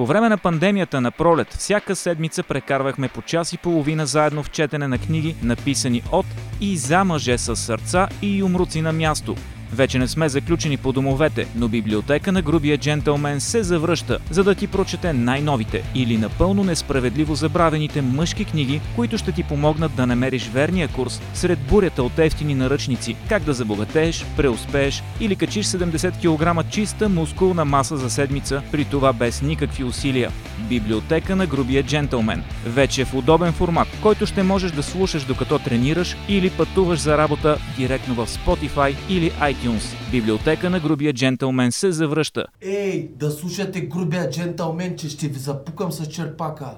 По време на пандемията на пролет, всяка седмица прекарвахме по час и половина заедно в четене на книги, написани от и за мъже с сърца и юмруци на място. Вече не сме заключени по домовете, но библиотека на грубия джентълмен се завръща, за да ти прочете най-новите или напълно несправедливо забравените мъжки книги, които ще ти помогнат да намериш верния курс сред бурята от ефтини наръчници, как да забогатееш, преуспееш или качиш 70 кг чиста мускулна маса за седмица, при това без никакви усилия. Библиотека на грубия джентълмен. Вече в удобен формат, който ще можеш да слушаш докато тренираш или пътуваш за работа директно в Spotify или iTunes. Библиотека на грубия джентълмен се завръща. Ей, да слушате грубия джентълмен, че ще ви запукам с черпака.